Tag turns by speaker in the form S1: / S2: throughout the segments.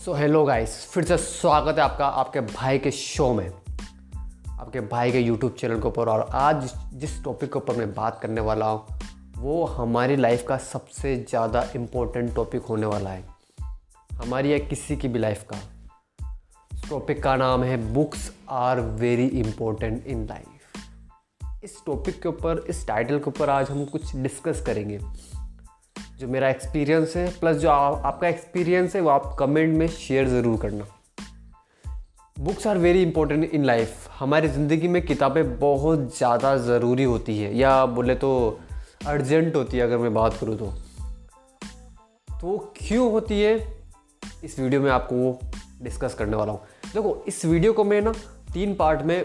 S1: So hello guys फिर से स्वागत है आपका, आपके भाई के शो में, आपके भाई के यूट्यूब चैनल के ऊपर। और आज जिस टॉपिक के ऊपर मैं बात करने वाला हूँ, वो हमारी लाइफ का सबसे ज़्यादा इम्पोर्टेंट टॉपिक होने वाला है। हमारी या किसी की भी लाइफ का। टॉपिक का नाम है books are very important in life इस टॉपिक के ऊपर, इस टाइटल के ऊपर आज हम कुछ डिस्कस करेंगे। जो मेरा एक्सपीरियंस है प्लस जो आ, आपका एक्सपीरियंस है वो आप कमेंट में शेयर ज़रूर करना। Books are very important in life हमारी ज़िंदगी में किताबें बहुत ज़्यादा ज़रूरी होती है या बोले तो अर्जेंट होती है अगर मैं बात करूँ तो। तो क्यों होती है इस वीडियो में आपको वो डिस्कस करने वाला हूँ। देखो इस वीडियो को मैं ना तीन पार्ट में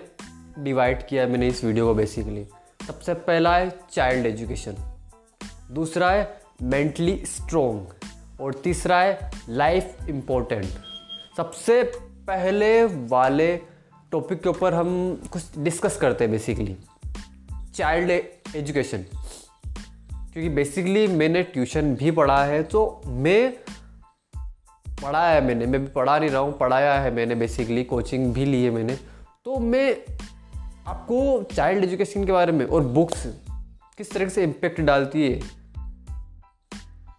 S1: डिवाइड किया है मैंने इस वीडियो को बेसिकली सबसे पहला है चाइल्ड एजुकेशन दूसरा है मेंटली स्ट्रोंग। और तीसरा है, लाइफ इम्पोर्टेंट सबसे पहले वाले टॉपिक के ऊपर हम कुछ डिस्कस करते हैं बेसिकली चाइल्ड एजुकेशन क्योंकि बेसिकली मैंने ट्यूशन भी पढ़ा है तो मैं पढ़ाया है मैंने। मैं भी पढ़ा नहीं रहा हूँ, पढ़ाया है मैंने बेसिकली कोचिंग भी ली है मैंने। तो मैं आपको चाइल्ड एजुकेशन के बारे में और बुक्स किस तरह से इम्पेक्ट डालती है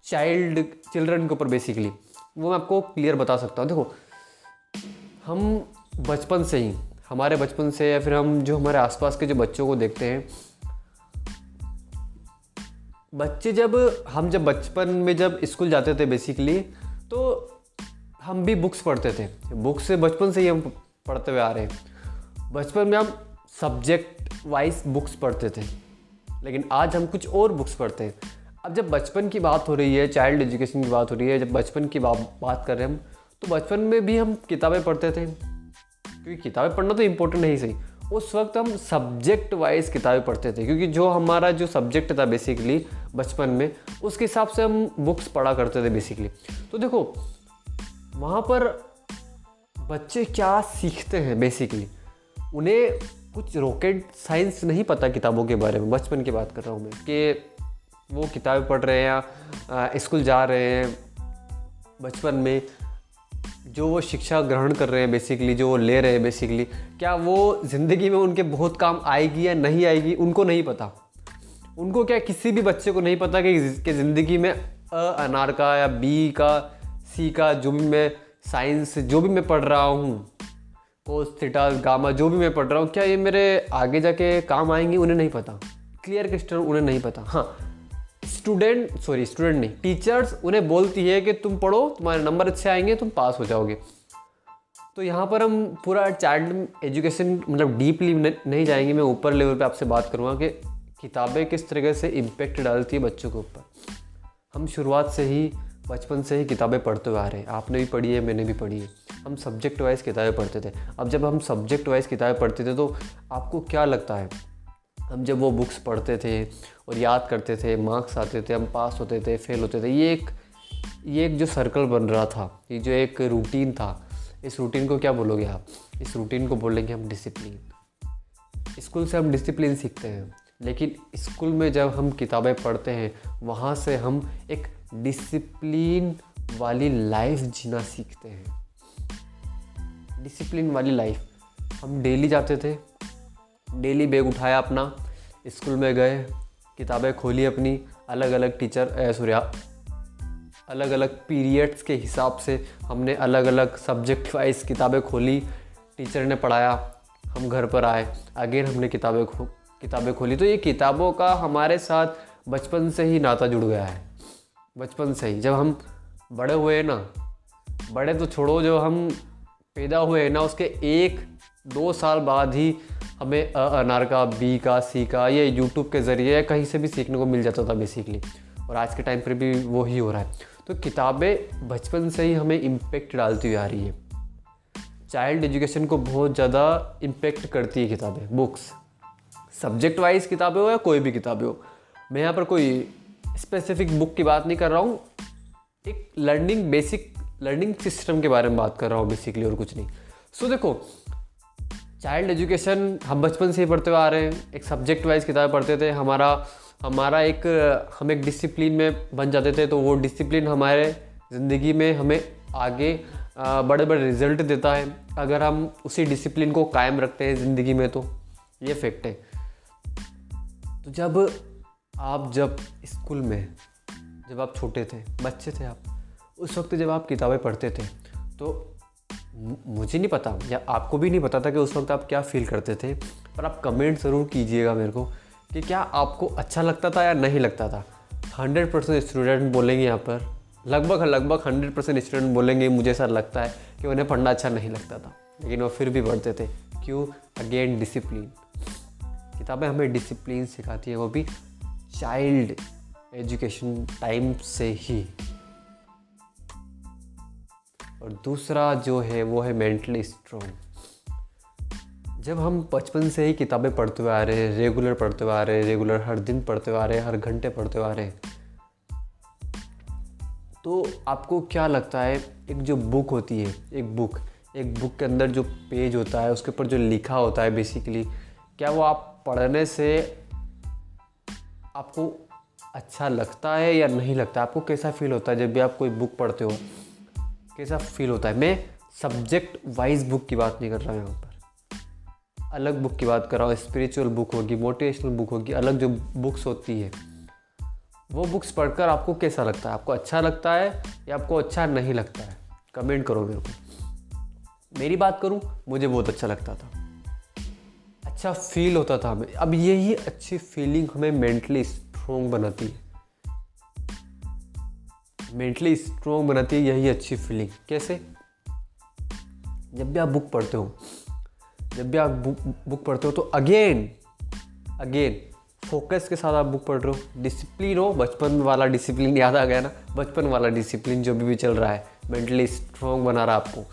S1: चाइल्ड चिल्ड्रन के ऊपर बेसिकली वो मैं आपको क्लियर बता सकता हूँ। देखो, हम बचपन से ही, हमारे बचपन से या फिर हम जो हमारे आसपास के जो बच्चों को देखते हैं, बच्चे जब, हम जब बचपन में जब स्कूल जाते थे बेसिकली तो हम भी बुक्स पढ़ते थे। बुक्स से बचपन से ही हम पढ़ते हुए आ रहे हैं। बचपन में हम सब्जेक्ट वाइज बुक्स पढ़ते थे, लेकिन आज हम कुछ और बुक्स पढ़ते हैं। अब जब बचपन की बात हो रही है चाइल्ड एजुकेशन की बात हो रही है, जब बचपन की बात बात कर रहे हैं हम तो बचपन में भी हम किताबें पढ़ते थे। क्योंकि किताबें पढ़ना तो इम्पोर्टेंट नहीं सही। उस वक्त हम सब्जेक्ट वाइज किताबें पढ़ते थे, क्योंकि जो हमारा जो सब्जेक्ट था बेसिकली बचपन में, उसके हिसाब से हम बुक्स पढ़ा करते थे बेसिकली तो देखो, वहाँ पर बच्चे क्या सीखते हैं बेसिकली उन्हें कुछ रॉकेट साइंस नहीं पता किताबों के बारे में, बचपन की बात कर रहा हूँ मैं, कि वो किताबें पढ़ रहे हैं या स्कूल जा रहे हैं, बचपन में जो वो शिक्षा ग्रहण कर रहे हैं बेसिकली जो वो ले रहे हैं बेसिकली क्या वो ज़िंदगी में उनके बहुत काम आएगी या नहीं आएगी, उनको नहीं पता। उनको क्या किसी भी बच्चे को नहीं पता कि ज़िंदगी में अ, अनार का या बी का, सी का, जो भी मैं साइंस, जो भी मैं पढ़ रहा हूँ, कोस, थीटा, गामा, जो भी मैं पढ़ रहा हूँ, क्या ये मेरे आगे जाके काम आएँगे, उन्हें नहीं पता। क्लियर क्रिस्टल उन्हें नहीं पता। हाँ स्टूडेंट सॉरी स्टूडेंट नहीं टीचर्स उन्हें बोलती है कि तुम पढ़ो, तुम्हारे नंबर अच्छे आएँगे, तुम पास हो जाओगे। तो यहाँ पर हम पूरा चाइल्ड एजुकेशन मतलब डीपली नहीं जाएँगे, मैं ऊपर लेवल पे आपसे बात करूँगा कि किताबें किस तरीके से इम्पेक्ट डालती है बच्चों के ऊपर। हम शुरुआत से ही, बचपन से ही किताबें पढ़ते हुए आ रहे हैं। आपने भी पढ़ी है, मैंने भी पढ़ी है। हम सब्जेक्ट वाइज किताबें पढ़ते थे। अब जब हम सब्जेक्ट वाइज किताबें पढ़ते थे तो आपको क्या लगता है? हम जब वो बुक्स पढ़ते थे और याद करते थे मार्क्स आते थे, हम पास होते थे फेल होते थे, ये एक ये एक जो सर्कल बन रहा था, ये जो एक रूटीन था, इस रूटीन को क्या बोलोगे आप? इस रूटीन को बोलेंगे हम डिसिप्लिन स्कूल से हम डिसिप्लिन सीखते हैं, लेकिन स्कूल में जब हम किताबें पढ़ते हैं, वहाँ से हम एक डिसिप्लिन वाली लाइफ जीना सीखते हैं। डिसिप्लिन वाली लाइफ हम डेली जाते थे डेली बैग उठाया अपना, स्कूल में गए, किताबें खोली अपनी अलग अलग टीचर सूर्या अलग अलग पीरियड्स के हिसाब से हमने अलग अलग सब्जेक्ट वाइज किताबें खोली, टीचर ने पढ़ाया, हम घर पर आए अगेन हमने किताबें खो, किताबें खोली। तो ये किताबों का हमारे साथ बचपन से ही नाता जुड़ गया है, बचपन से ही। जब हम बड़े हुए ना, बड़े तो छोड़ो, जो हम पैदा हुए ना, उसके एक, दो साल बाद ही हमें अनार का बी का सी का ये यूट्यूब के ज़रिए या कहीं से भी सीखने को मिल जाता था बेसिकली और आज के टाइम पर भी वो ही हो रहा है। तो किताबें बचपन से ही हमें इम्पेक्ट डालती हुई आ रही है। चाइल्ड एजुकेशन को बहुत ज़्यादा इम्पेक्ट करती है किताबें बुक्स सब्जेक्ट वाइज किताबें हो या कोई भी किताबें हो। मैं यहाँ पर कोई स्पेसिफिक बुक की बात नहीं कर रहा हूँ। एक लर्निंग बेसिक लर्निंग सिस्टम के बारे में बात कर रहा हूँ बेसिकली और कुछ नहीं। सो so, देखो चाइल्ड एजुकेशन हम बचपन से ही पढ़ते हुए आ रहे हैं। एक सब्जेक्ट वाइज किताबें पढ़ते थे। हमारा हमारा एक, हम एक डिसिप्लिन में बन जाते थे। तो वो डिसिप्लिन हमारे ज़िंदगी में हमें आगे बड़े बड़े रिज़ल्ट देता है। अगर हम उसी डिसिप्लिन को कायम रखते हैं ज़िंदगी में तो ये फैक्ट है। तो जब आप, जब स्कूल में, जब आप छोटे थे, बच्चे थे आप, उस वक्त जब आप किताबें पढ़ते थे तो मुझे नहीं पता, या आपको भी नहीं पता था कि उस वक्त आप क्या फील करते थे, पर आप कमेंट ज़रूर कीजिएगा मेरे को कि क्या आपको अच्छा लगता था या नहीं लगता था। हंड्रेड परसेंट स्टूडेंट बोलेंगे यहाँ पर। लगभग लगभग हंड्रेड परसेंट स्टूडेंट बोलेंगे, मुझे ऐसा लगता है कि उन्हें पढ़ना अच्छा नहीं लगता था। लेकिन वो फिर भी पढ़ते थे। क्यों अगेन डिसिप्लिन किताबें हमें डिसिप्लिन सिखाती है, वो भी चाइल्ड एजुकेशन टाइम से ही। और दूसरा जो है, वो है मेंटली स्ट्रॉन्ग जब हम बचपन से ही किताबें पढ़ते हुए आ रहे हैं रेगुलर पढ़ते हुए आ रहे हैं रेगुलर हर दिन पढ़ते हुए आ रहे हैं, हर घंटे पढ़ते हुए आ रहे हैं तो आपको क्या लगता है, एक जो बुक होती है, एक बुक एक बुक के अंदर जो पेज होता है, उसके ऊपर जो लिखा होता है बेसिकली क्या वो आप पढ़ने से आपको अच्छा लगता है या नहीं लगता? आपको कैसा फील होता है जब भी आप कोई बुक पढ़ते हो? कैसा फील होता है? मैं सब्जेक्ट वाइज बुक की बात नहीं कर रहा हूँ यहाँ पर। अलग बुक की बात कर रहा हूँ स्पिरिचुअल बुक होगी मोटिवेशनल बुक होगी, अलग जो बुक्स होती है, वो बुक्स पढ़कर आपको कैसा लगता है? आपको अच्छा लगता है या आपको अच्छा नहीं लगता है? कमेंट करो मेरे को। मेरी बात करूँ, मुझे बहुत अच्छा लगता था। अच्छा फील होता था हमें। अब यही अच्छी फीलिंग हमें मेंटली स्ट्रोंग बनाती है। मेंटली स्ट्रोंग बनाती है यही अच्छी फीलिंग कैसे? जब भी आप बुक पढ़ते हो जब भी आप बुक बुक पढ़ते हो तो अगेन अगेन फोकस के साथ आप बुक पढ़ रहे हो. डिसिप्लिन हो बचपन वाला डिसिप्लिन याद आ गया ना? बचपन वाला डिसिप्लिन जो भी, भी चल रहा है मेंटली स्ट्रॉन्ग बना रहा है आपको.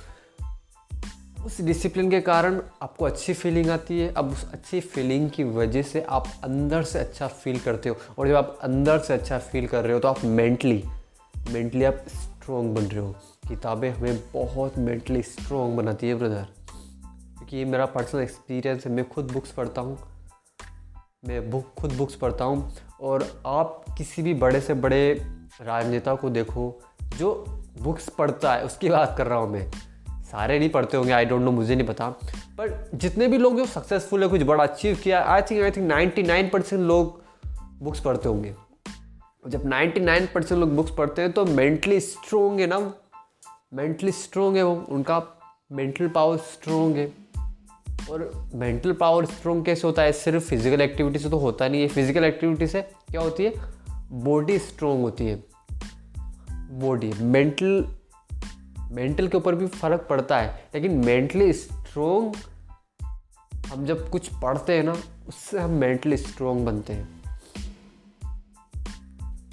S1: उस डिसिप्लिन के कारण आपको अच्छी फीलिंग आती है. अब उस अच्छी फीलिंग की वजह से आप अंदर से अच्छा फील करते हो. और जब आप अंदर से अच्छा फील कर रहे हो तो आप मेंटली मेंटली आप स्ट्रॉन्ग बन रहे हो। किताबें हमें बहुत मेंटली स्ट्रॉन्ग बनाती है ब्रदर क्योंकि ये मेरा पर्सनल एक्सपीरियंस है, मैं खुद बुक्स पढ़ता हूँ। मैं बुक खुद बुक्स पढ़ता हूँ। और आप किसी भी बड़े से बड़े राजनेता को देखो, जो बुक्स पढ़ता है, उसकी बात कर रहा हूँ मैं। सारे नहीं पढ़ते होंगे आई डोंट नो मुझे नहीं पता। पर जितने भी लोग जो सक्सेसफुल है, कुछ बड़ा अचीव किया। I think I think ninety nine percent लोग बुक्स पढ़ते होंगे। जब नाइन्टी नाइन परसेंट लोग बुक्स पढ़ते हैं तो मेंटली स्ट्रोंग है ना मेंटली स्ट्रोंग है वो। उनका मेंटल पावर स्ट्रोंग है। और मेंटल पावर स्ट्रॉन्ग कैसे होता है? सिर्फ़ फ़िज़िकल एक्टिविटी से तो होता नहीं है। फ़िज़िकल एक्टिविटी से क्या होती है? बॉडी स्ट्रोंग होती है। बॉडी मेंटल मेंटल के ऊपर भी फ़र्क पड़ता है। लेकिन मेंटली स्ट्रोंग हम जब कुछ पढ़ते हैं ना, उससे हम मेंटली स्ट्रोंग बनते हैं।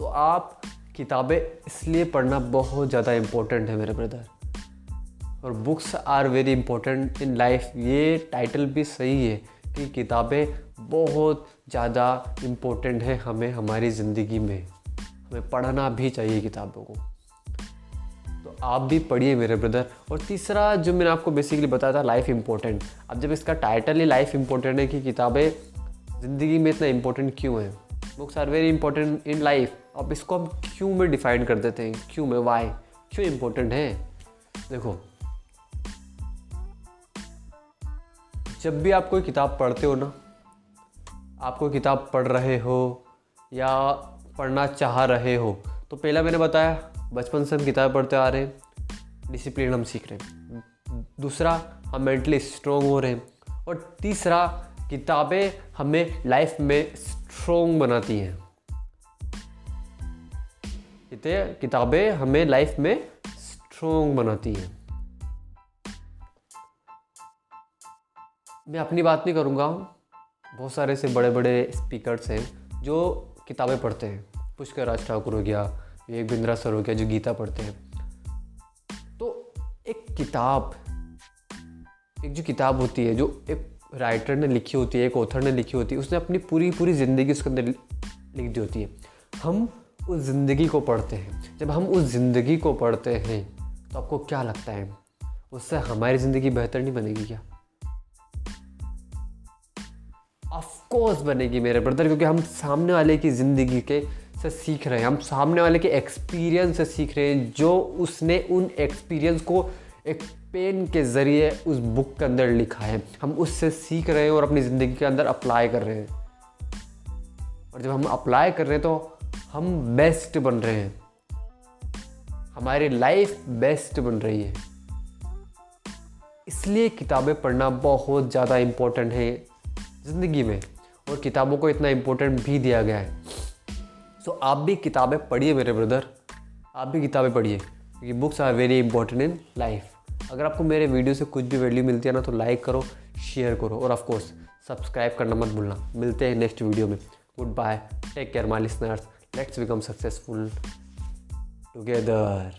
S1: तो आप किताबें इसलिए पढ़ना बहुत ज़्यादा इम्पोर्टेंट है मेरे ब्रदर और books are very important in life ये टाइटल भी सही है कि किताबें बहुत ज़्यादा इम्पोर्टेंट है हमें, हमारी ज़िंदगी में। हमें पढ़ना भी चाहिए किताबों को। तो आप भी पढ़िए मेरे ब्रदर और तीसरा जो मैंने आपको बेसिकली बताया था लाइफ इम्पोर्टेंट अब जब इसका टाइटल ही लाइफ इम्पोर्टेंट है कि किताबें ज़िंदगी में इतना इम्पोर्टेंट क्यों है? Books are very important in life अब इसको हम क्यों में डिफाइन कर देते हैं? क्यों में वाई क्यों इम्पोर्टेंट है? देखो, जब भी आप कोई किताब पढ़ते हो ना, आप कोई किताब पढ़ रहे हो या पढ़ना चाह रहे हो तो पहला मैंने बताया, बचपन से हम किताब पढ़ते आ रहे हैं डिसिप्लिन हम सीख रहे हैं। दूसरा, हम मेंटली स्ट्रोंग हो रहे हैं। और तीसरा, किताबें हमें लाइफ में स्ट्रोंग बनाती हैं। किताबें हमें लाइफ में स्ट्रोंग बनाती हैं। मैं अपनी बात नहीं करूँगा, बहुत सारे से बड़े बड़े स्पीकर्स हैं जो किताबें पढ़ते हैं। पुष्कर राज ठाकुर हो गया विवेक बिंद्रा सर हो गया जो गीता पढ़ते हैं। तो एक किताब, एक जो किताब होती है जो एक राइटर ने लिखी होती है, एक ऑथर ने लिखी होती है, उसने अपनी पूरी पूरी ज़िंदगी उसके अंदर लिख दी होती है। हम उस ज़िंदगी को पढ़ते हैं। जब हम उस ज़िंदगी को पढ़ते हैं तो आपको क्या लगता है? उससे हमारी ज़िंदगी बेहतर नहीं बनेगी क्या? ऑफकोर्स बनेगी मेरे ब्रदर क्योंकि हम सामने वाले की ज़िंदगी के से सीख रहे हैं। हम सामने वाले के एक्सपीरियंस से सीख रहे हैं, जो उसने उन एक्सपीरियंस को एक पेन के ज़रिए उस बुक के अंदर लिखा है। हम उससे सीख रहे हैं और अपनी ज़िंदगी के अंदर अप्लाई कर रहे हैं। और जब हम अप्लाई कर रहे हैं तो हम बेस्ट बन रहे हैं। हमारी लाइफ बेस्ट बन रही है। इसलिए किताबें पढ़ना बहुत ज़्यादा इम्पोर्टेंट है ज़िंदगी में और किताबों को इतना इम्पोर्टेंट भी दिया गया है। सो so, आप भी किताबें पढ़िए मेरे ब्रदर आप भी किताबें पढ़िए क्योंकि books are very important in life अगर आपको मेरे वीडियो से कुछ भी वैल्यू मिलती है ना तो लाइक करो शेयर करो और ऑफकोर्स सब्सक्राइब करना मत भूलना। मिलते हैं नेक्स्ट वीडियो में। Goodbye take care my listeners Let's become successful together.